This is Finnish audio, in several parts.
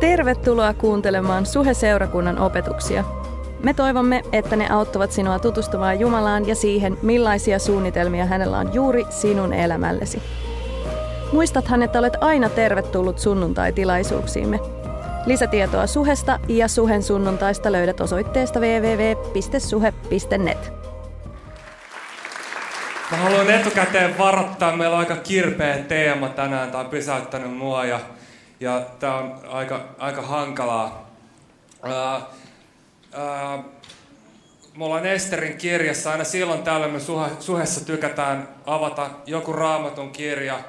Tervetuloa kuuntelemaan Suhe-seurakunnan opetuksia. Me toivomme, että ne auttavat sinua tutustumaan Jumalaan ja siihen, millaisia suunnitelmia hänellä on juuri sinun elämällesi. Muistathan, että olet aina tervetullut sunnuntai-tilaisuuksiimme. Lisätietoa Suhesta ja Suhen sunnuntaista löydät osoitteesta www.suhe.net. Mä haluan etukäteen varoittaa, meillä on aika kirpeä teema tänään, tämä on pysäyttänyt mua ja, ja tämä on aika, aika hankalaa. Ää, ää, me ollaan Esterin kirjassa, aina silloin tällöin me suhe, suhessa tykätään avata joku raamatun kirja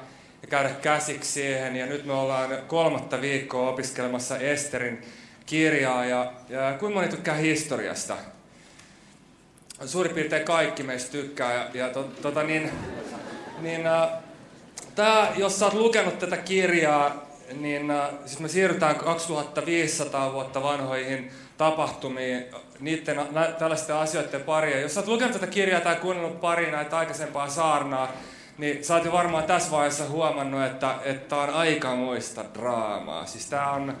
ja käydä käsiksi siihen. Ja nyt me ollaan kolmatta viikkoa opiskelemassa Esterin kirjaa ja, ja kuinka moni tykkää historiasta? suurin piirtein kaikki meistä tykkää. Ja, ja to, tota niin, niin äh, tää, jos sä oot lukenut tätä kirjaa, niin äh, siis me siirrytään 2500 vuotta vanhoihin tapahtumiin, niiden nä, tällaisten asioiden pariin. Jos sä oot lukenut tätä kirjaa tai kuunnellut pari näitä aikaisempaa saarnaa, niin sä oot jo varmaan tässä vaiheessa huomannut, että, että on aikamoista draamaa. Siis tää on,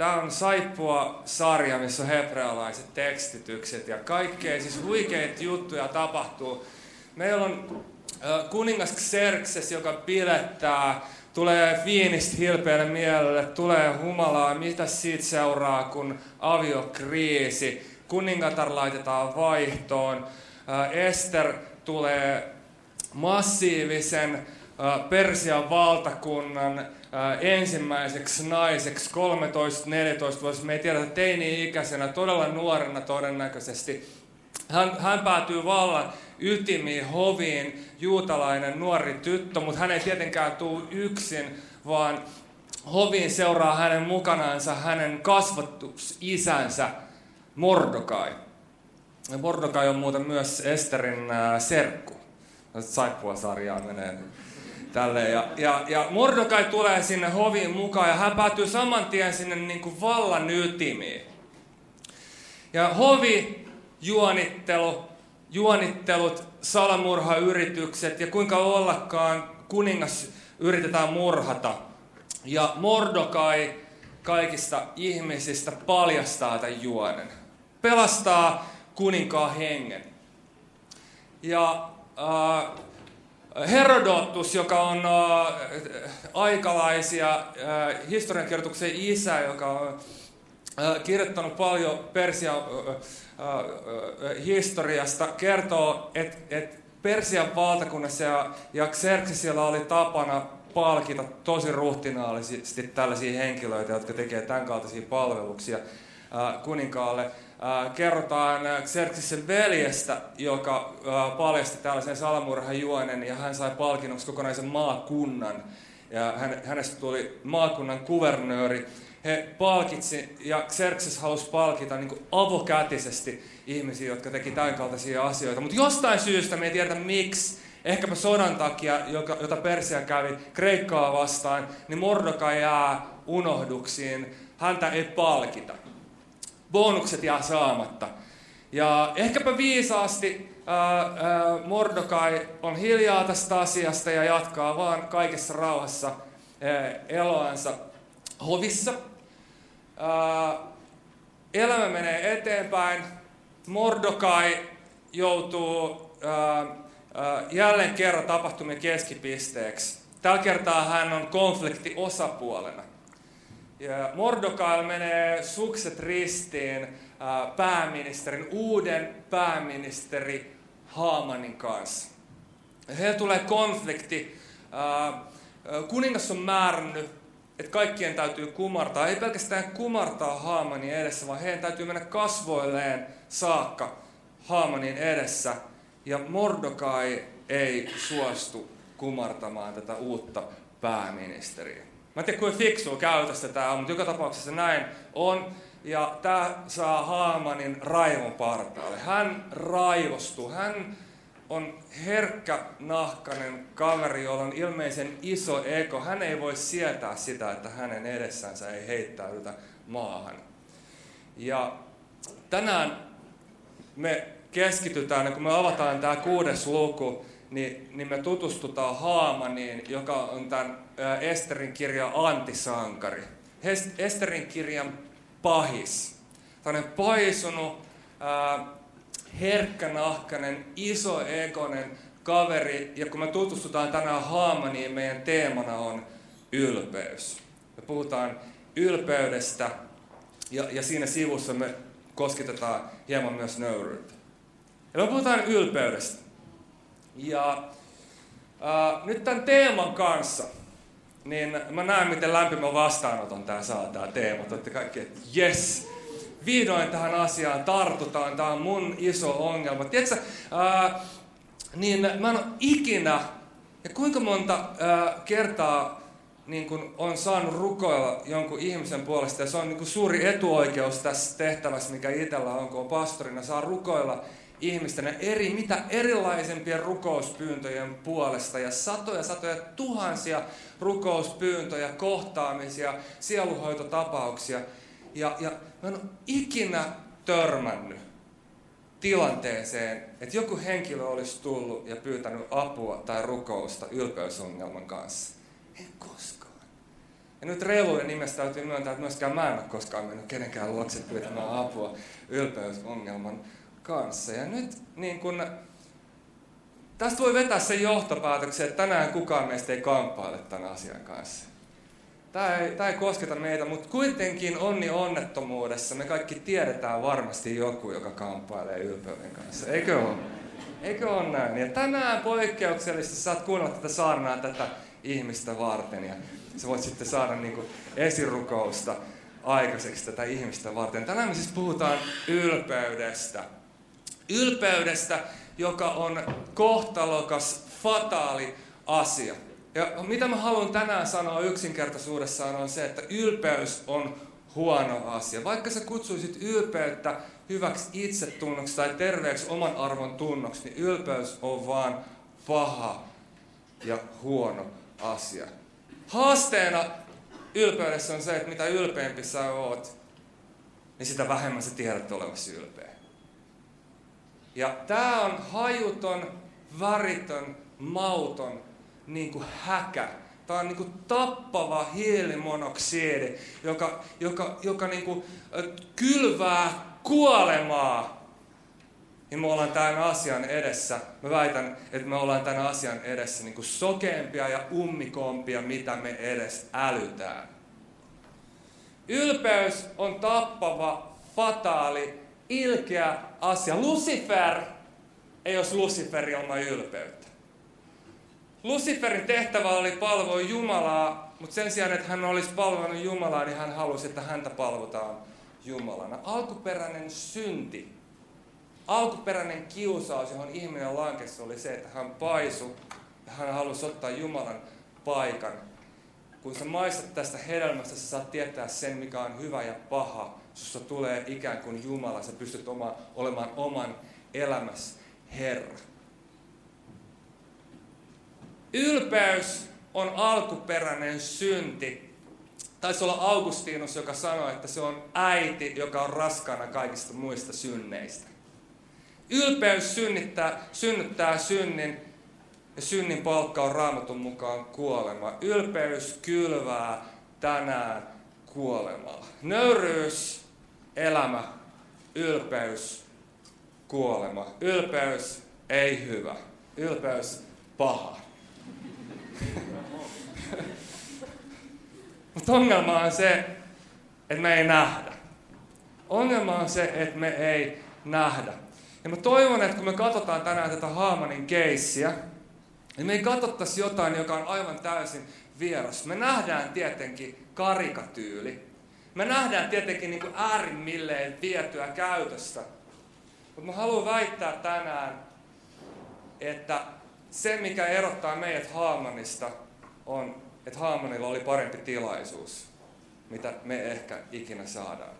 Tämä on saippua sarja, missä on hebrealaiset tekstitykset ja kaikkea, siis huikeita juttuja tapahtuu. Meillä on kuningas Xerxes, joka pilettää, tulee viinistä hilpeälle mielelle, tulee humalaa, mitä siitä seuraa, kun aviokriisi, kuningatar laitetaan vaihtoon, Ester tulee massiivisen Persian valtakunnan ensimmäiseksi naiseksi 13-14 vuotta. Me ei tiedä, teini-ikäisenä, todella nuorena todennäköisesti. Hän, hän päätyy vallan ytimiin, hoviin, juutalainen nuori tyttö, mutta hän ei tietenkään tule yksin, vaan hoviin seuraa hänen mukanaansa hänen kasvatusisänsä Mordokai. Ja Mordokai on muuten myös Esterin serkku. Saippua sarjaa menee Tälle. Ja, ja, ja Mordokai tulee sinne hoviin mukaan ja hän päätyy saman tien sinne niin kuin vallan ytimiin. Ja hovi, juonittelu, juonittelut, salamurhayritykset ja kuinka ollakaan kuningas yritetään murhata. Ja Mordokai kaikista ihmisistä paljastaa tämän juonen. Pelastaa kuninkaan hengen. Ja äh, Herodotus, joka on äh, aikalaisia äh, historiankirjoituksen isä, joka on äh, kirjoittanut paljon Persian äh, historiasta, kertoo, että et Persian valtakunnassa ja, ja Xerxesillä oli tapana palkita tosi ruhtinaallisesti tällaisia henkilöitä, jotka tekevät tämän kaltaisia palveluksia kuninkaalle. Kerrotaan Xerxesen veljestä, joka paljasti tällaisen salamurhajuonen ja hän sai palkinnoksi kokonaisen maakunnan. Ja hän, hänestä tuli maakunnan kuvernööri. He palkitsi ja Xerxes halusi palkita niin kuin avokätisesti ihmisiä, jotka teki tämän kaltaisia asioita. Mutta jostain syystä me ei tiedä miksi, ehkäpä sodan takia, joka, jota Persia kävi Kreikkaa vastaan, niin Mordokai jää unohduksiin. Häntä ei palkita bonukset jää saamatta. Ja ehkäpä viisaasti ää, ää, Mordokai on hiljaa tästä asiasta ja jatkaa vaan kaikessa rauhassa ää, eloansa hovissa. Elämä menee eteenpäin. Mordokai joutuu jälleen kerran tapahtumien keskipisteeksi. Tällä kertaa hän on konflikti osapuolena. Ja Mordokail menee sukset ristiin pääministerin, uuden pääministeri Haamanin kanssa. He tulee konflikti. Kuningas on määrännyt, että kaikkien täytyy kumartaa. Ei pelkästään kumartaa Haamanin edessä, vaan heidän täytyy mennä kasvoilleen saakka Haamanin edessä. Ja Mordokai ei suostu kumartamaan tätä uutta pääministeriä. Mä en tiedä, kuinka fiksua käytöstä tämä on, mutta joka tapauksessa näin on. Ja tämä saa Haamanin raivon partaalle. Hän raivostuu. Hän on herkkä nahkanen kaveri, jolla on ilmeisen iso eko. Hän ei voi sietää sitä, että hänen edessänsä ei heittäydytä maahan. Ja tänään me keskitytään, kun me avataan tämä kuudes luku, niin, niin me tutustutaan Haamaniin, joka on tämän Esterin kirja antisankari. Esterin kirjan pahis. Tällainen paisunut, herkkänahkainen, egonen kaveri. Ja kun me tutustutaan tänään Haamaniin, meidän teemana on ylpeys. Me puhutaan ylpeydestä ja, ja siinä sivussa me kosketetaan hieman myös nöyryyttä. Ja me puhutaan ylpeydestä. Ja ää, nyt tämän teeman kanssa, niin mä näen, miten lämpimä vastaanoton tämä saa, tämä teema. Toitte kaikki, että yes, vihdoin tähän asiaan tartutaan, tämä on mun iso ongelma. Tiedätkö, ää, niin mä en ole ikinä, ja kuinka monta ää, kertaa niin kun on saanut rukoilla jonkun ihmisen puolesta, ja se on niin suuri etuoikeus tässä tehtävässä, mikä itsellä on, kun on pastorina, saa rukoilla ihmisten eri, mitä erilaisempien rukouspyyntöjen puolesta ja satoja, satoja, tuhansia rukouspyyntöjä, kohtaamisia, sieluhoitotapauksia. Ja, ja mä en ole ikinä törmännyt tilanteeseen, että joku henkilö olisi tullut ja pyytänyt apua tai rukousta ylpeysongelman kanssa. En koskaan. Ja nyt reiluuden nimestä täytyy myöntää, että myöskään mä en ole koskaan mennyt kenenkään luokse pyytämään apua ylpeysongelman kanssa. Ja nyt niin kun, tästä voi vetää sen johtopäätöksen, että tänään kukaan meistä ei kamppaile tämän asian kanssa. Tämä ei, tämä ei kosketa meitä, mutta kuitenkin onni onnettomuudessa me kaikki tiedetään varmasti joku, joka kamppailee ylpeyden kanssa. Eikö ole? Eikö ole näin? Ja tänään poikkeuksellisesti saat kuunnella tätä saarnaa tätä ihmistä varten. Ja sä voit sitten saada niin kuin esirukousta aikaiseksi tätä ihmistä varten. Tänään me siis puhutaan ylpeydestä. Ylpeydestä, joka on kohtalokas, fataali asia. Ja mitä mä haluan tänään sanoa yksinkertaisuudessaan on se, että ylpeys on huono asia. Vaikka sä kutsuisit ylpeyttä hyväksi itsetunnoksi tai terveeksi oman arvon tunnoksi, niin ylpeys on vaan paha ja huono asia. Haasteena ylpeydessä on se, että mitä ylpeämpi sä oot, niin sitä vähemmän sä tiedät olevasi ylpeä. Ja tää on hajuton, väritön, mauton niin kuin häkä. Tämä on niin kuin tappava hiilimonoksidi, joka, joka, joka niin kuin kylvää kuolemaa. Niin me ollaan tämän asian edessä, mä väitän, että me ollaan tämän asian edessä niin kuin sokeampia ja ummikompia, mitä me edes älytään. Ylpeys on tappava, fataali, ilkeä asia. Lucifer ei olisi Lucifer ilman ylpeyttä. Luciferin tehtävä oli palvoa Jumalaa, mutta sen sijaan, että hän olisi palvonut Jumalaa, niin hän halusi, että häntä palvotaan Jumalana. Alkuperäinen synti, alkuperäinen kiusaus, johon ihminen lankesi, oli se, että hän paisu ja hän halusi ottaa Jumalan paikan. Kun sä maistat tästä hedelmästä, sä saat tietää sen, mikä on hyvä ja paha. Susta tulee ikään kuin Jumala, sä pystyt oma, olemaan oman elämässä Herra. Ylpeys on alkuperäinen synti. Taisi olla Augustinus, joka sanoi, että se on äiti, joka on raskaana kaikista muista synneistä. Ylpeys synnyttää, synnyttää synnin ja synnin palkka on raamatun mukaan kuolema. Ylpeys kylvää tänään kuolemaa. Nöyryys, elämä, ylpeys, kuolema. Ylpeys ei hyvä. Ylpeys paha. Mutta ongelma on se, että me ei nähdä. Ongelma on se, että me ei nähdä. Ja mä toivon, että kun me katsotaan tänään tätä Haamanin keissiä, niin me ei katsottaisi jotain, joka on aivan täysin vieras. Me nähdään tietenkin karikatyyli. Me nähdään tietenkin niin kuin äärimmilleen vietyä käytöstä. Mutta mä haluan väittää tänään, että se, mikä erottaa meidät Haamanista, on, että Haamanilla oli parempi tilaisuus, mitä me ehkä ikinä saadaan.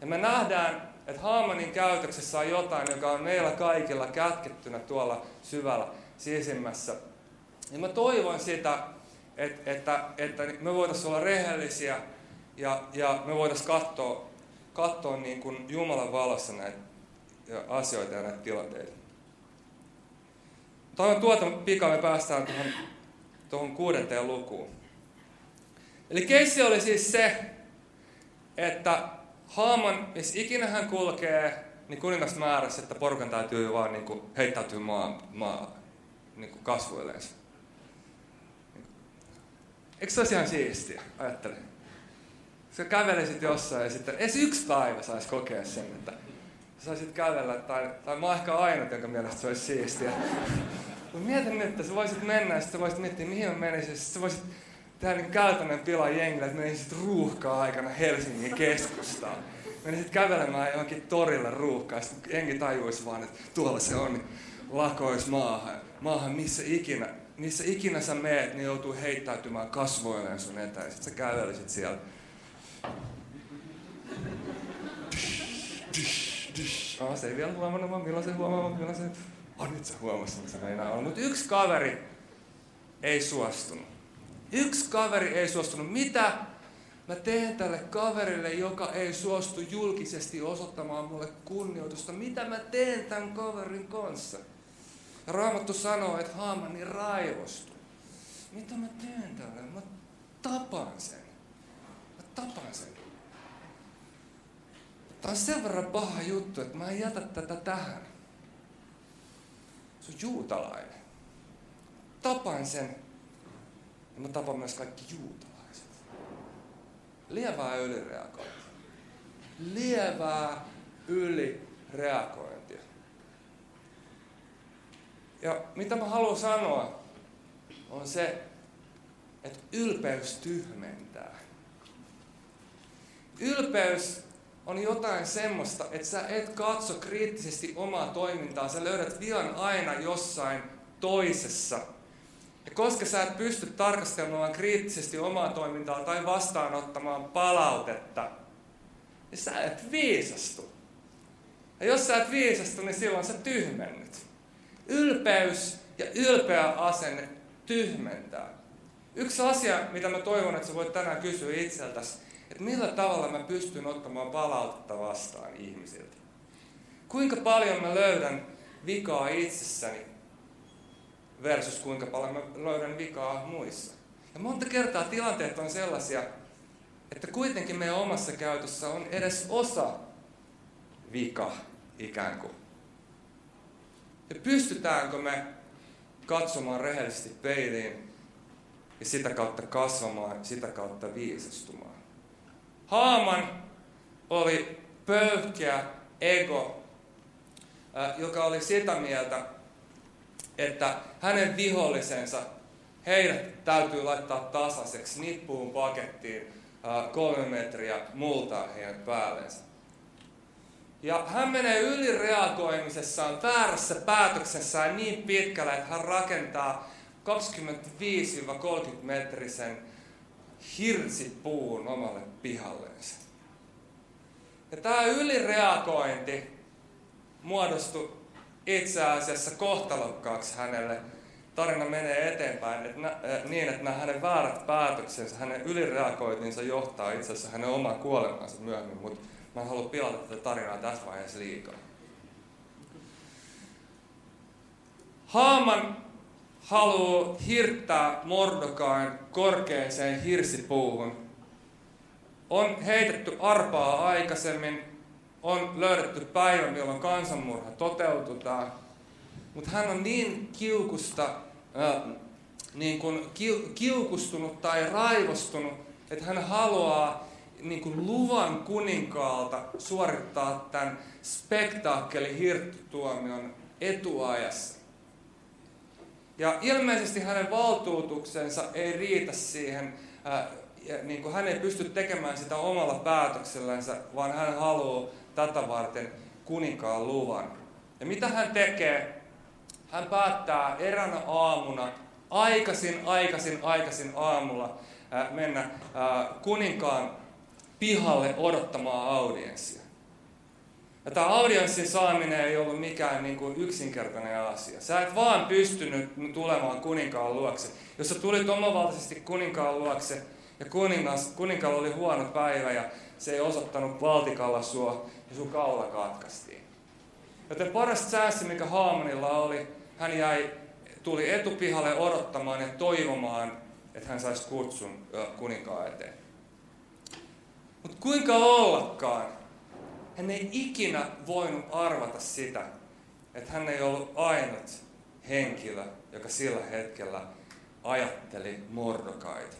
Ja me nähdään, että Haamanin käytöksessä on jotain, joka on meillä kaikilla kätkettynä tuolla syvällä sisimmässä. Ja mä toivon sitä, että, että, että me voitaisiin olla rehellisiä ja, ja me voitaisiin katsoa, katsoa niin kuin Jumalan valossa näitä asioita ja näitä tilanteita. Toivon tuota pikaa me päästään tuohon, tuohon kuudenteen lukuun. Eli keissi oli siis se, että Haaman, missä ikinä hän kulkee, niin kuningas määräsi, että porukan täytyy vaan niin kuin heittäytyä maa, maa niin kuin kasvoilleensa. Eikö se olisi ihan siistiä? Ajattele. Sä kävelisit jossain ja sitten edes yksi päivä saisi kokea sen, että saisit kävellä, tai, tai mä oon ehkä ainut, jonka mielestä se olisi siistiä. Mutta mietin nyt, että sä voisit mennä ja sitten sä voisit miettiä, mihin mä menisin. Sitten sä voisit tehdä niin käytännön pila jengille, että menisit ruuhkaa aikana Helsingin keskustaan. Menisit kävelemään johonkin torille ruuhkaa, ja sitten jengi tajuisi vaan, että tuolla se on, niin lakois maahan. Maahan missä ikinä, missä ikinä sä meet, niin joutuu heittäytymään kasvoilleen sun eteen. Sitten sä kävelisit siellä. Oh, se ei vielä huomannut, vaan milloin se huomaa, milloin se... Oh, nyt se huomasi, että se meinaa olla. Mutta yksi kaveri ei suostunut. Yksi kaveri ei suostunut. Mitä mä teen tälle kaverille, joka ei suostu julkisesti osoittamaan mulle kunnioitusta? Mitä mä teen tämän kaverin kanssa? Ja Raamattu sanoo, että Haamani raivostui. Mitä mä teen tälle? Mä tapan sen. Mä tapan sen. Tämä on sen verran paha juttu, että mä en jätä tätä tähän. Se on juutalainen. Tapan sen ja mä tapan myös kaikki juutalaiset. Lievää ylireagointia. Lievää ylireagointia. Ja mitä mä haluan sanoa, on se, että ylpeys tyhmentää. Ylpeys on jotain semmoista, että sä et katso kriittisesti omaa toimintaa, sä löydät vian aina jossain toisessa. Ja koska sä et pysty tarkastelemaan kriittisesti omaa toimintaa tai vastaanottamaan palautetta, niin sä et viisastu. Ja jos sä et viisastu, niin silloin sä tyhmennyt. Ylpeys ja ylpeä asenne tyhmentää. Yksi asia, mitä mä toivon, että sä voit tänään kysyä itseltäsi, että millä tavalla mä pystyn ottamaan palautetta vastaan ihmisiltä. Kuinka paljon mä löydän vikaa itsessäni versus kuinka paljon mä löydän vikaa muissa. Ja monta kertaa tilanteet on sellaisia, että kuitenkin meidän omassa käytössä on edes osa vika ikään kuin. Ja pystytäänkö me katsomaan rehellisesti peiliin ja sitä kautta kasvamaan, sitä kautta viisastumaan. Haaman oli pöyhkeä ego, joka oli sitä mieltä, että hänen vihollisensa, heidät täytyy laittaa tasaiseksi nippuun pakettiin kolme metriä multaa heidän päällensä. Ja hän menee ylireagoimisessaan, väärässä päätöksessään niin pitkälle, että hän rakentaa 25-30 metrisen hirsipuun omalle pihalleensa. Ja tämä ylireagointi muodostui itse asiassa kohtalokkaaksi hänelle. Tarina menee eteenpäin että nä, äh, niin, että nämä hänen väärät päätöksensä, hänen ylireagointinsa johtaa itse asiassa hänen omaan kuolemaansa myöhemmin, mutta mä en halua pilata tätä tarinaa tässä vaiheessa liikaa. Haaman haluaa hirttää Mordokain korkeaseen hirsipuuhun. On heitetty arpaa aikaisemmin, on löydetty päivä, milloin kansanmurha toteutetaan, mutta hän on niin kiukusta, äh, niin kuin kiukustunut tai raivostunut, että hän haluaa niin kuin luvan kuninkaalta suorittaa tämän spektaakkeli hirttutuomion etuajassa. Ja ilmeisesti hänen valtuutuksensa ei riitä siihen, ää, niin kuin hän ei pysty tekemään sitä omalla päätöksellänsä, vaan hän haluaa tätä varten kuninkaan luvan. Ja mitä hän tekee? Hän päättää eränä aamuna, aikaisin, aikaisin, aikaisin aamulla ää, mennä ää, kuninkaan pihalle odottamaan audienssia. Ja tämä audienssin saaminen ei ollut mikään niin kuin yksinkertainen asia. Sä et vaan pystynyt tulemaan kuninkaan luokse. Jos sä tulit omavaltaisesti kuninkaan luokse ja kuningas, kuninkaalla oli huono päivä ja se ei osoittanut valtikalla sua ja sun kaula katkaistiin. Joten paras säässä, mikä Haamanilla oli, hän jäi, tuli etupihalle odottamaan ja toivomaan että hän saisi kutsun kuninkaan eteen. Mutta kuinka ollakaan, hän ei ikinä voinut arvata sitä, että hän ei ollut ainut henkilö, joka sillä hetkellä ajatteli Mordokaita.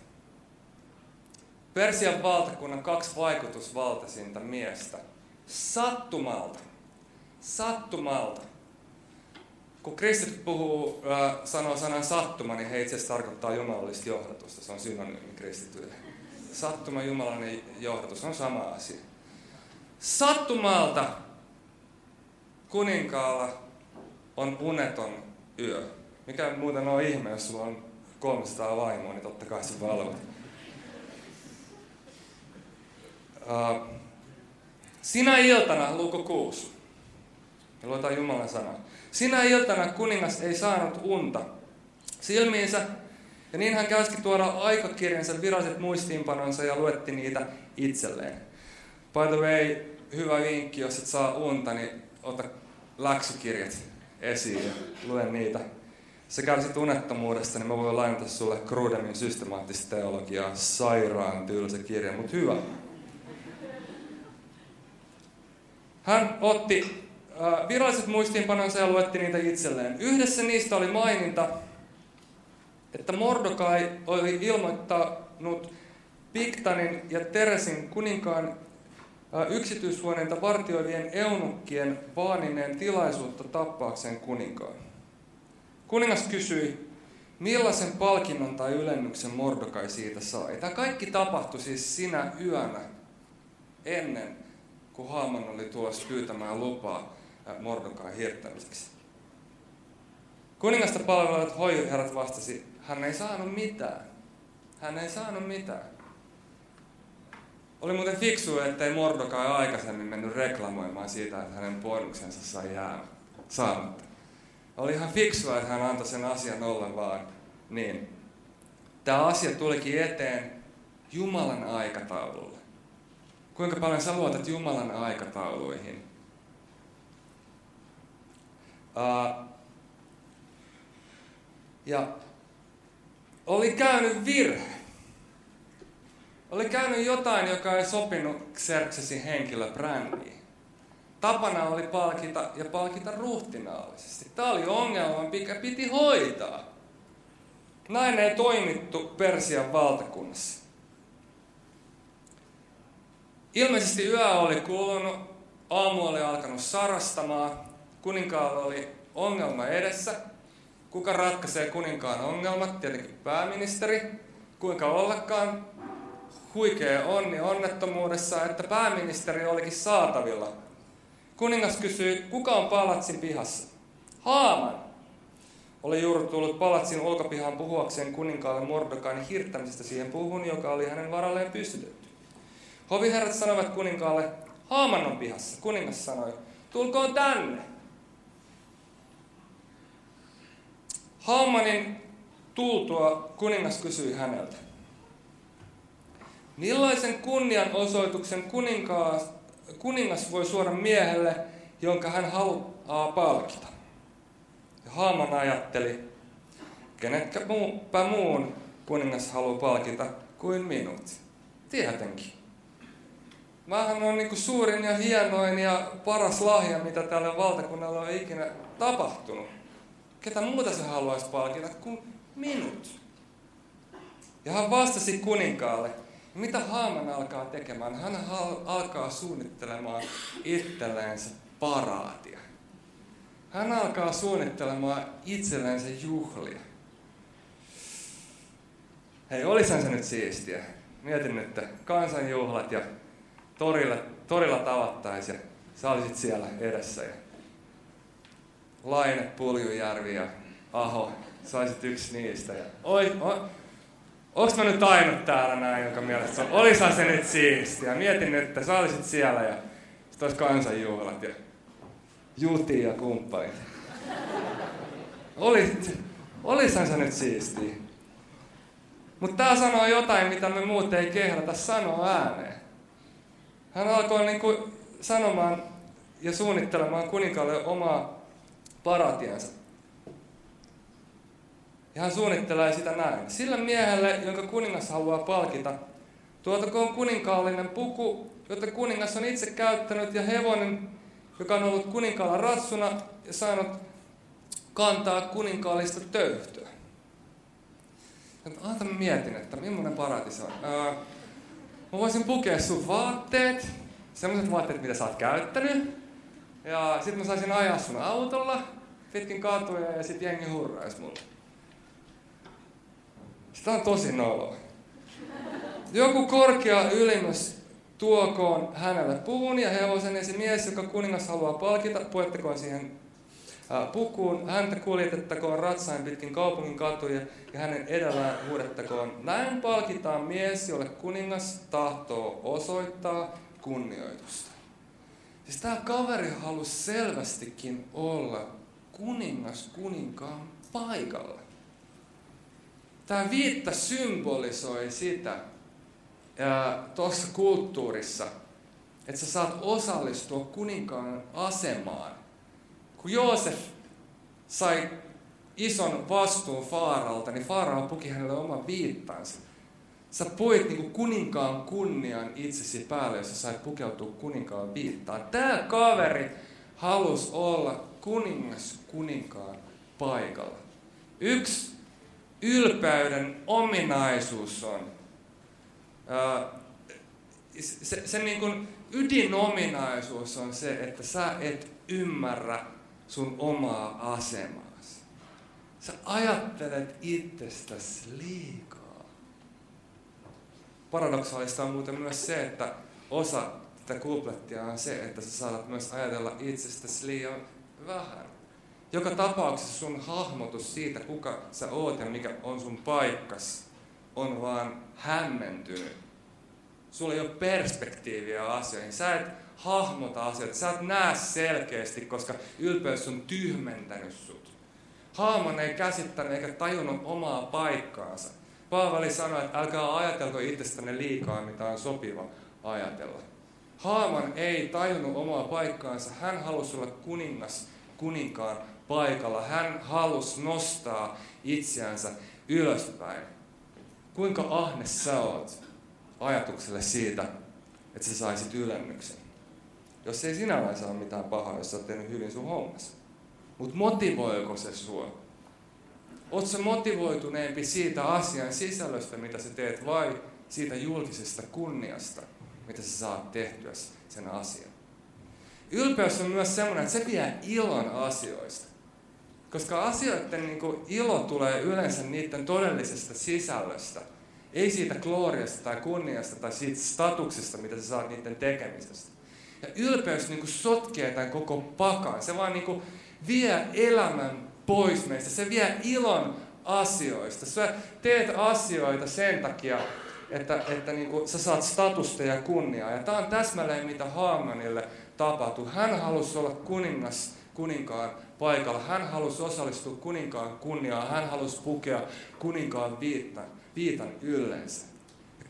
Persian valtakunnan kaksi vaikutusvaltaisinta miestä sattumalta, sattumalta. Kun kristit puhuu, äh, sanoo sanan sattuma, niin he itse asiassa tarkoittaa jumalallista johdatusta. Se on synonyymi kristityille. Sattuma, jumalainen johdatus on sama asia. Sattumalta kuninkaalla on uneton yö. Mikä muuten on ihme, jos sulla on 300 vaimoa, niin totta kai se valvot. Uh, sinä iltana, luku 6. Ja luetaan Jumalan sana. Sinä iltana kuningas ei saanut unta silmiinsä, ja niin hän käski tuoda aikakirjansa viralliset muistiinpanonsa ja luetti niitä itselleen. By the way, hyvä vinkki, jos et saa unta, niin ota läksykirjat esiin ja lue niitä. Sä kärsit unettomuudesta, niin mä voin lainata sulle Krudemin systemaattista teologiaa, sairaan tylsä kirja, mutta hyvä. Hän otti viralliset muistiinpanonsa ja luetti niitä itselleen. Yhdessä niistä oli maininta, että Mordokai oli ilmoittanut Piktanin ja Teresin kuninkaan yksityishuoneita vartioivien eunukkien vaanineen tilaisuutta tappaakseen kuninkaan. Kuningas kysyi, millaisen palkinnon tai ylennyksen Mordokai siitä sai. Tämä kaikki tapahtui siis sinä yönä ennen, kun Haaman oli tulossa pyytämään lupaa Mordokai hirttämiseksi. Kuningasta palvelevat hoiherrat vastasi, hän ei saanut mitään. Hän ei saanut mitään. Oli muuten fiksu, ettei Mordokai aikaisemmin mennyt reklamoimaan siitä, että hänen bonuksensa sai jää saamatta. Oli ihan fiksua, että hän antoi sen asian olla vaan niin. Tämä asia tulikin eteen Jumalan aikataululle. Kuinka paljon sä luotat Jumalan aikatauluihin? Uh, ja oli käynyt virhe. Oli käynyt jotain, joka ei sopinut Xerxesin henkilöbrändiin. Tapana oli palkita ja palkita ruhtinaallisesti. Tämä oli ongelma, mikä piti hoitaa. Näin ei toimittu Persian valtakunnassa. Ilmeisesti yö oli kulunut, aamu oli alkanut sarastamaan, kuninkaalla oli ongelma edessä – Kuka ratkaisee kuninkaan ongelmat? Tietenkin pääministeri. Kuinka ollakaan huikea onni onnettomuudessa, että pääministeri olikin saatavilla. Kuningas kysyi, kuka on palatsin pihassa? Haaman! Oli juuri tullut palatsin ulkopihaan puhuakseen kuninkaalle Mordokain hirttämisestä siihen puhun, joka oli hänen varalleen pystytetty. Hoviherrat sanoivat kuninkaalle, Haaman on pihassa. Kuningas sanoi, tulkoon tänne. Haamanin tultua kuningas kysyi häneltä. Millaisen kunnianosoituksen kuninkaas, kuningas voi suoda miehelle, jonka hän haluaa palkita? Ja Haaman ajatteli, kenetkä muun kuningas haluaa palkita kuin minut. Tietenkin. Mähän on niin suurin ja hienoin ja paras lahja, mitä tälle valtakunnalle on ikinä tapahtunut. Ketä muuta se haluaisi palkita kuin minut? Ja hän vastasi kuninkaalle, mitä Haaman alkaa tekemään? Hän alkaa suunnittelemaan itsellensä paraatia. Hän alkaa suunnittelemaan itsellensä juhlia. Hei, olisahan se nyt siistiä. Mietin nyt, että kansanjuhlat ja torilla, torilla tavattaisiin ja sä olisit siellä edessä ja Laine, Puljujärvi ja Aho. Saisit yksi niistä. Ja, oi, o, onks mä nyt ainut täällä näin, jonka mielestä on? Olisahan se nyt siistiä. Mietin nyt, että sä olisit siellä ja sit olisi kansanjuhlat ja juti ja kumppanit. Olis, olisahan se nyt siistiä. Mutta tää sanoo jotain, mitä me muut ei kehdata sanoa ääneen. Hän alkoi niinku sanomaan ja suunnittelemaan kuninkaalle omaa paratiansa. Ja hän suunnittelee sitä näin. Sillä miehelle, jonka kuningas haluaa palkita, tuotakoon kuninkaallinen puku, jota kuningas on itse käyttänyt, ja hevonen, joka on ollut kuninkaalla ratsuna ja saanut kantaa kuninkaallista töyhtöä. Aata mietin, että millainen parati se on. Ää, mä voisin pukea sun vaatteet, sellaiset vaatteet, mitä sä oot käyttänyt. Ja sit mä saisin ajaa sun autolla pitkin katuja ja sit jengi hurraisi mulle. Sitä on tosi noloa. Joku korkea ylimys tuokoon hänelle puun ja hevosen, ja se mies, joka kuningas haluaa palkita, puettakoon siihen pukuun, häntä kuljetettakoon ratsain pitkin kaupungin katuja ja hänen edellään huudettakoon. Näin palkitaan mies, jolle kuningas tahtoo osoittaa kunnioitusta. Siis tämä kaveri halusi selvästikin olla kuningas kuninkaan paikalla. Tämä viitta symbolisoi sitä tuossa kulttuurissa, että sä saat osallistua kuninkaan asemaan. Kun Joosef sai ison vastuun Faaralta, niin Faarao puki hänelle oman viittansa. Sä puit niin kuninkaan kunnian itsesi päälle, jos sä sait pukeutua kuninkaan viittaan. Tämä kaveri halusi olla kuningas kuninkaan paikalla. Yksi ylpeyden ominaisuus on, se, se niin kuin ydinominaisuus on se, että sä et ymmärrä sun omaa asemaasi. Sä ajattelet itsestäsi liikaa. Paradoksaalista on muuten myös se, että osa tätä kuplettia on se, että sä saatat myös ajatella itsestäsi liian vähän. Joka tapauksessa sun hahmotus siitä, kuka sä oot ja mikä on sun paikkas, on vaan hämmentynyt. Sulla ei ole perspektiiviä asioihin. Sä et hahmota asioita. Sä et näe selkeästi, koska ylpeys on tyhmentänyt sut. Haaman ei käsittänyt eikä tajunnut omaa paikkaansa. Paavali sanoi, että älkää ajatelko itsestänne liikaa, mitä on sopiva ajatella. Haaman ei tajunnut omaa paikkaansa. Hän halusi olla kuningas kuninkaan paikalla. Hän halusi nostaa itseänsä ylöspäin. Kuinka ahne sä oot ajatukselle siitä, että sä saisit ylennyksen? Jos ei sinä saa mitään pahaa, jos sä oot tehnyt hyvin sun hommassa. Mutta motivoiko se sua? Sä motivoituneempi siitä asian sisällöstä, mitä sä teet, vai siitä julkisesta kunniasta, mitä sä saat tehtyä sen asian? Ylpeys on myös semmoinen, että se vie ilon asioista. Koska asioiden niin kuin, ilo tulee yleensä niiden todellisesta sisällöstä. Ei siitä gloriasta tai kunniasta tai siitä statuksesta, mitä sä saat niiden tekemisestä. Ja ylpeys niin kuin, sotkee tämän koko pakan. Se vaan niin kuin, vie elämän pois meistä. Se vie ilon asioista. Sä teet asioita sen takia, että, että niin kuin, sä saat statusta ja kunniaa. Ja tämä on täsmälleen mitä Haamanille tapahtui. Hän halusi olla kuningas kuninkaan paikalla. Hän halusi osallistua kuninkaan kunniaan. Hän halusi pukea kuninkaan viitan, viitan yllensä.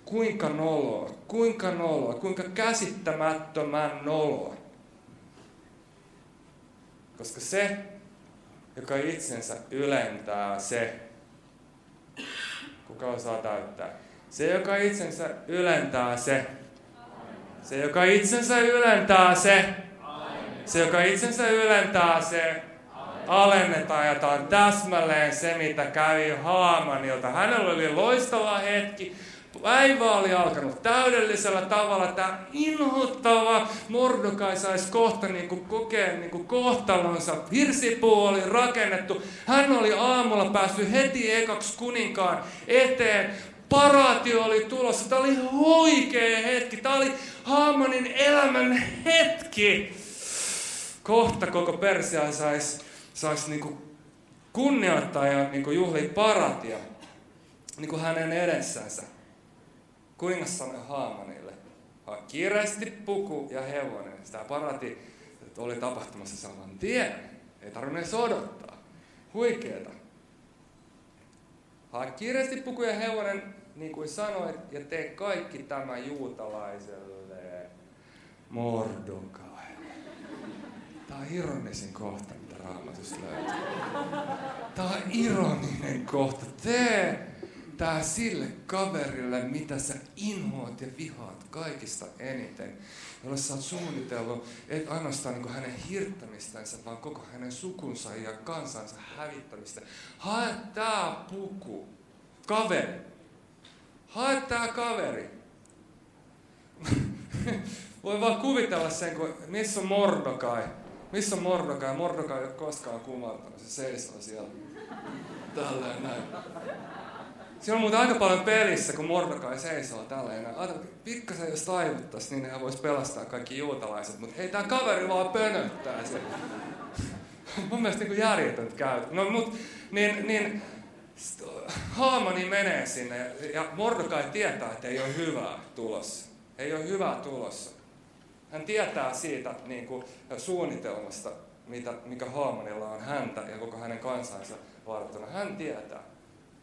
Kuinka noloa, kuinka noloa, kuinka käsittämättömän noloa. Koska se, joka itsensä ylentää, se, kuka osaa täyttää, se, joka itsensä ylentää, se, se, joka itsensä ylentää, se, se, joka itsensä ylentää, se alennetaan ja tämä on täsmälleen se, mitä kävi Haamanilta. Hänellä oli loistava hetki, päivä oli alkanut täydellisellä tavalla. Tämä inhottava Mordokai saisi kohta niin kuin kokea niin kuin kohtalonsa. Hirsipuu oli rakennettu. Hän oli aamulla päässyt heti ekaksi kuninkaan eteen. Paraatio oli tulossa. Tämä oli huikea hetki. Tämä oli Haamanin elämän hetki. Kohta koko Persia saisi sais niinku kunnioittaa ja niinku juhlia paratia niinku hänen edessänsä. Kuningas sanoi Haamanille, kiireesti puku ja hevonen. Sitä parati oli tapahtumassa saman tien. Ei tarvinnut edes odottaa. Huikeeta. Haa kiireesti puku ja hevonen, niin kuin sanoit, ja tee kaikki tämä juutalaiselle Mordokai. Tämä on ironisin kohta, mitä raamatusta löytyy. Tämä on ironinen kohta. Tee tää sille kaverille, mitä sä inhoat ja vihaat kaikista eniten. Jolle sä oot suunnitellut, et ainoastaan niin hänen hirttämistänsä, vaan koko hänen sukunsa ja kansansa hävittämistä. Hae tää puku. Kaveri. Hae tää kaveri. Voi vaan kuvitella sen, kun missä on Mordokai. Missä on Mordokai? Mordokai ei ole koskaan kumartanut. Se seisoo siellä. Tälleen näin. Siinä on muuten aika paljon pelissä, kun Mordokai seisoo tälleen. Ajatellaan, pikkasen jos taivuttaisi, niin hän voisi pelastaa kaikki juutalaiset. Mutta hei, tämä kaveri vaan pönöttää sen. Mun mielestä niin järjetöntä käy. No mut, niin, niin Haamani menee sinne ja Mordokai tietää, että ei ole hyvää tulossa. Ei ole hyvää tulossa. Hän tietää siitä niin kuin, suunnitelmasta, mitä, mikä Haamanilla on häntä ja koko hänen kansansa vartuna. Hän tietää.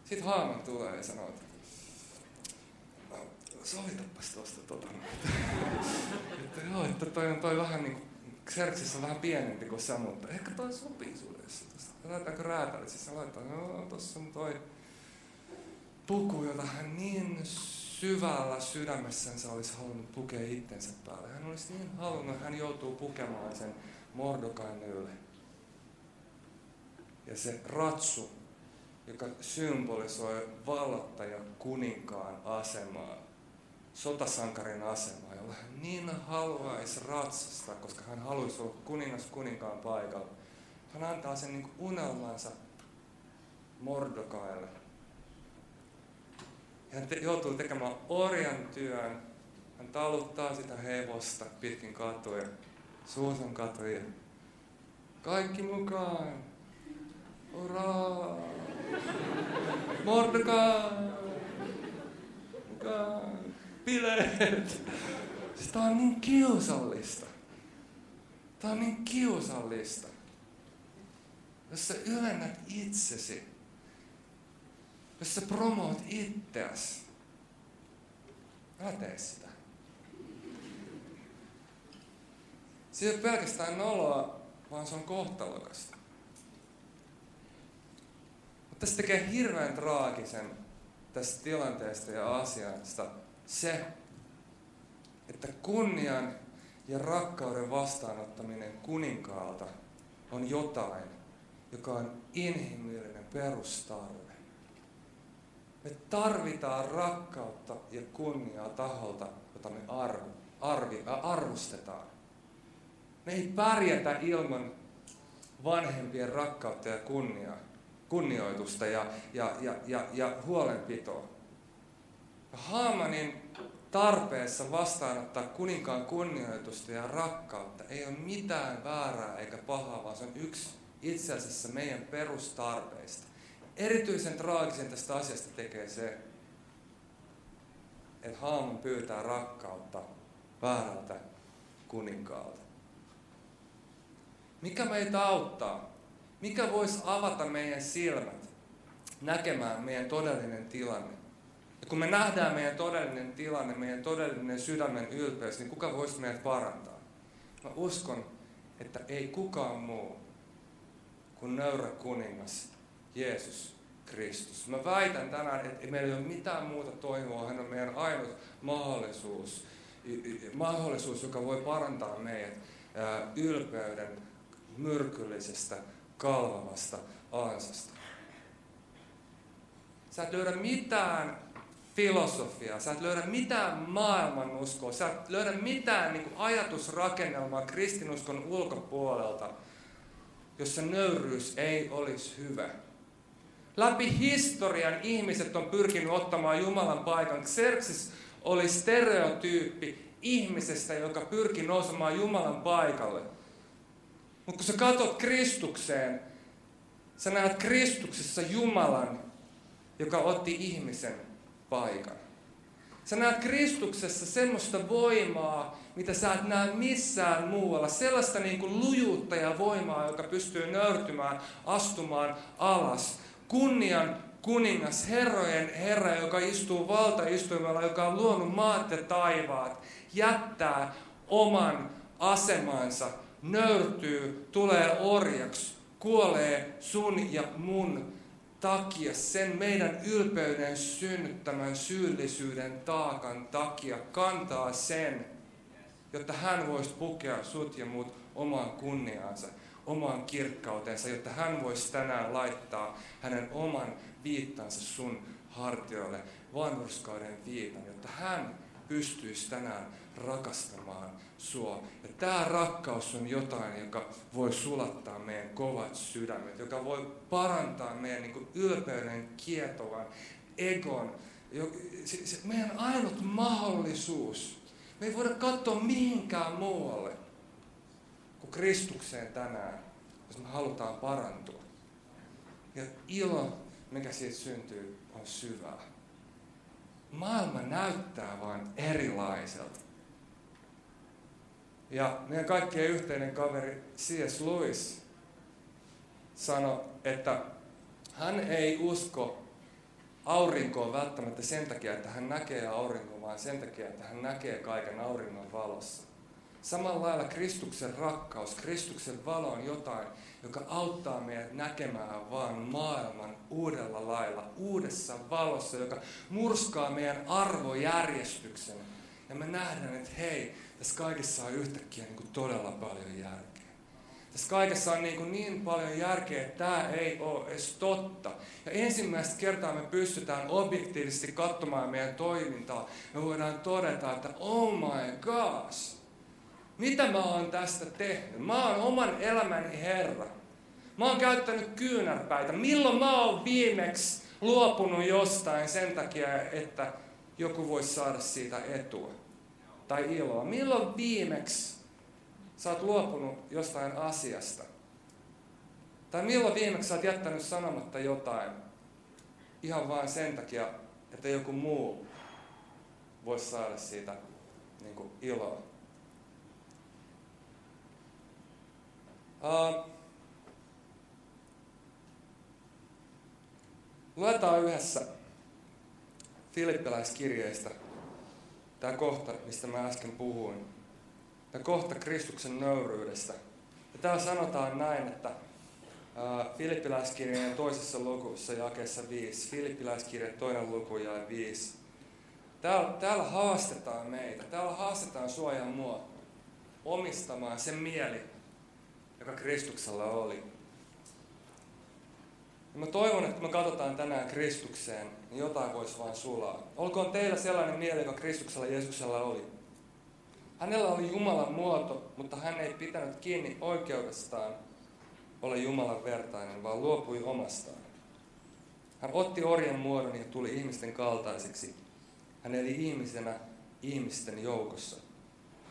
Sitten Haaman tulee ja sanoo, että no, sovitapas tuosta tota. että joo, että toi on toi vähän niin kuin, on vähän pienempi kuin sä, mutta ehkä toi sopii sulle. Laitetaanko räätälit? Siis laittaa, no tossa on toi puku, jota hän niin syvällä sydämessänsä olisi halunnut pukea itsensä päälle. Hän olisi niin halunnut, että hän joutuu pukemaan sen Mordokain ylle. Ja se ratsu, joka symbolisoi vallattaja kuninkaan asemaa, sotasankarin asemaa, jolla hän niin haluaisi ratsastaa, koska hän haluaisi olla kuningas kuninkaan paikalla. Hän antaa sen niin unelmansa Mordokaille hän te, joutuu tekemään orjan työn. Hän taluttaa sitä hevosta pitkin katuja, Suusan katuja. Kaikki mukaan. Uraa! Mordekai! Mukaan! Bileet! Siis tää on niin kiusallista. Tää on niin kiusallista. Jos sä ylennät itsesi jos sä promoot itseäsi, älä tee sitä. Se ei ole pelkästään noloa, vaan se on kohtalokasta. Mutta se tekee hirveän traagisen tästä tilanteesta ja asiasta se, että kunnian ja rakkauden vastaanottaminen kuninkaalta on jotain, joka on inhimillinen perustarve. Me tarvitaan rakkautta ja kunniaa taholta, jota me arvo, arvi, arvostetaan. Me ei pärjätä ilman vanhempien rakkautta ja kunniaa, kunnioitusta ja, ja, ja, ja, ja huolenpitoa. Haamanin tarpeessa vastaanottaa kuninkaan kunnioitusta ja rakkautta ei ole mitään väärää eikä pahaa, vaan se on yksi itse asiassa meidän perustarpeista. Erityisen traagisen tästä asiasta tekee se, että Haaman pyytää rakkautta väärältä kuninkaalta. Mikä meitä auttaa? Mikä voisi avata meidän silmät näkemään meidän todellinen tilanne? Ja kun me nähdään meidän todellinen tilanne, meidän todellinen sydämen ylpeys, niin kuka voisi meidät parantaa? Mä uskon, että ei kukaan muu kuin nöyrä kuningas Jeesus Kristus. Mä väitän tänään, että meillä ei ole mitään muuta toivoa. Hän on meidän ainut mahdollisuus, mahdollisuus joka voi parantaa meidät ylpeyden myrkyllisestä, kalvavasta ansasta. Sä et löydä mitään filosofiaa, sä et löydä mitään maailmanuskoa, sä et löydä mitään niin kuin, ajatusrakennelmaa kristinuskon ulkopuolelta, jossa nöyryys ei olisi hyvä. Läpi historian ihmiset on pyrkinyt ottamaan Jumalan paikan. Xerxes oli stereotyyppi ihmisestä, joka pyrki nousemaan Jumalan paikalle. Mutta kun sä katsot Kristukseen, sä näet Kristuksessa Jumalan, joka otti ihmisen paikan. Sä näet Kristuksessa semmoista voimaa, mitä sä et näe missään muualla. Sellaista niin kuin lujuutta ja voimaa, joka pystyy nöyrtymään, astumaan alas kunnian kuningas, herrojen herra, joka istuu valtaistuimella, joka on luonut maat ja taivaat, jättää oman asemansa, nöyrtyy, tulee orjaksi, kuolee sun ja mun takia, sen meidän ylpeyden synnyttämän syyllisyyden taakan takia, kantaa sen, jotta hän voisi pukea sut ja muut omaan kunniaansa, omaan kirkkautensa, jotta hän voisi tänään laittaa hänen oman viittansa sun hartioille, vanhurskauden viitan, jotta hän pystyisi tänään rakastamaan sua. Ja tämä rakkaus on jotain, joka voi sulattaa meidän kovat sydämet, joka voi parantaa meidän niin ylpeyden kietovan egon. Se, se, meidän ainut mahdollisuus. Me ei voida katsoa mihinkään muualle Kristukseen tänään, jos me halutaan parantua. Ja ilo, mikä siitä syntyy, on syvää. Maailma näyttää vain erilaiselta. Ja meidän kaikkien yhteinen kaveri C.S. Lewis sanoi, että hän ei usko aurinkoon välttämättä sen takia, että hän näkee aurinkoa, vaan sen takia, että hän näkee kaiken auringon valossa. Samalla lailla Kristuksen rakkaus, Kristuksen valo on jotain, joka auttaa meidät näkemään vaan maailman uudella lailla, uudessa valossa, joka murskaa meidän arvojärjestyksen. Ja me nähdään, että hei, tässä kaikessa on yhtäkkiä niin kuin todella paljon järkeä. Tässä kaikessa on niin, kuin niin paljon järkeä, että tämä ei ole edes totta. Ja ensimmäistä kertaa me pystytään objektiivisesti katsomaan meidän toimintaa. Me voidaan todeta, että oh my gosh, mitä mä oon tästä tehnyt? Mä oon oman elämäni Herra. Mä oon käyttänyt kyynärpäitä. Milloin mä oon viimeksi luopunut jostain sen takia, että joku voisi saada siitä etua tai iloa? Milloin viimeksi sä oot luopunut jostain asiasta? Tai milloin viimeksi sä oot jättänyt sanomatta jotain ihan vain sen takia, että joku muu voisi saada siitä niin kuin, iloa? Uh, luetaan yhdessä Filippiläiskirjeistä tämä kohta, mistä mä äsken puhuin. Tämä kohta Kristuksen nöyryydestä. Ja täällä sanotaan näin, että Filippiläiskirjeen toisessa lukussa jakeessa 5, Filippiläiskirje toinen luku ja 5. Täällä, täällä haastetaan meitä, täällä haastetaan sua ja mua omistamaan se mieli, joka Kristuksella oli. Ja mä toivon, että me katsotaan tänään Kristukseen, niin jotain voisi vain sulaa. Olkoon teillä sellainen mieli, joka Kristuksella Jeesuksella oli. Hänellä oli Jumalan muoto, mutta hän ei pitänyt kiinni oikeudestaan olla Jumalan vertainen, vaan luopui omastaan. Hän otti orjan muodon ja tuli ihmisten kaltaiseksi. Hän eli ihmisenä ihmisten joukossa.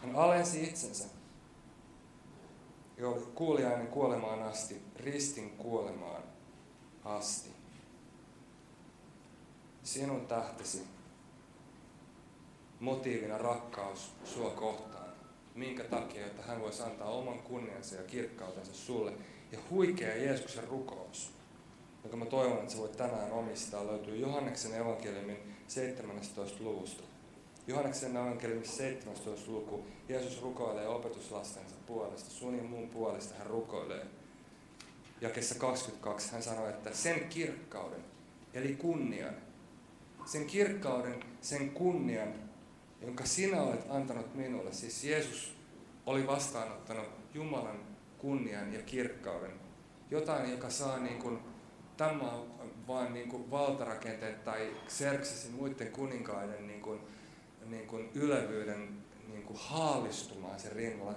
Hän alensi itsensä ja oli kuuliainen kuolemaan asti, ristin kuolemaan asti. Sinun tähtesi, motiivina rakkaus sua kohtaan. Minkä takia, että hän voisi antaa oman kunniansa ja kirkkautensa sulle. Ja huikea Jeesuksen rukous, jonka mä toivon, että sä voit tänään omistaa, löytyy Johanneksen evankeliumin 17. luvusta. Johanneksen evankeliumissa 17. luku. Jeesus rukoilee opetuslastensa puolesta, sun ja muun puolesta hän rukoilee. Jakessa 22 hän sanoi, että sen kirkkauden, eli kunnian, sen kirkkauden, sen kunnian, jonka sinä olet antanut minulle. Siis Jeesus oli vastaanottanut Jumalan kunnian ja kirkkauden. Jotain, joka saa niin kuin, tämä vaan niin kuin valtarakenteet tai Xerxesin muiden kuninkaiden niin kuin, niin kuin ylevyyden niin kuin haalistumaan sen rinnalla.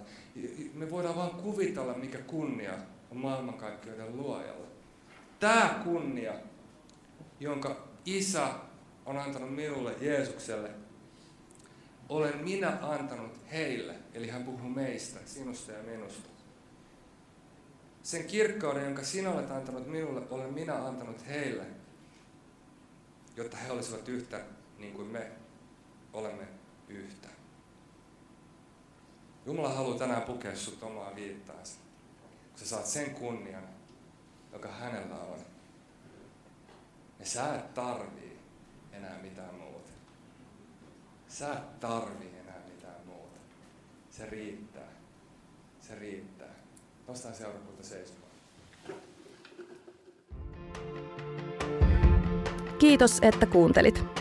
Me voidaan vaan kuvitella, mikä kunnia on maailmankaikkeuden luojalla. Tämä kunnia, jonka Isä on antanut minulle, Jeesukselle, olen minä antanut heille. Eli hän puhuu meistä, sinusta ja minusta. Sen kirkkauden, jonka sinä olet antanut minulle, olen minä antanut heille, jotta he olisivat yhtä niin kuin me olemme yhtä. Jumala haluaa tänään pukea sinut omaa viittaansa, kun sä saat sen kunnian, joka hänellä on. Ja sä et tarvii enää mitään muuta. Sä et tarvii enää mitään muuta. Se riittää. Se riittää. Nostan seurakunta seisomaan. Kiitos, että kuuntelit.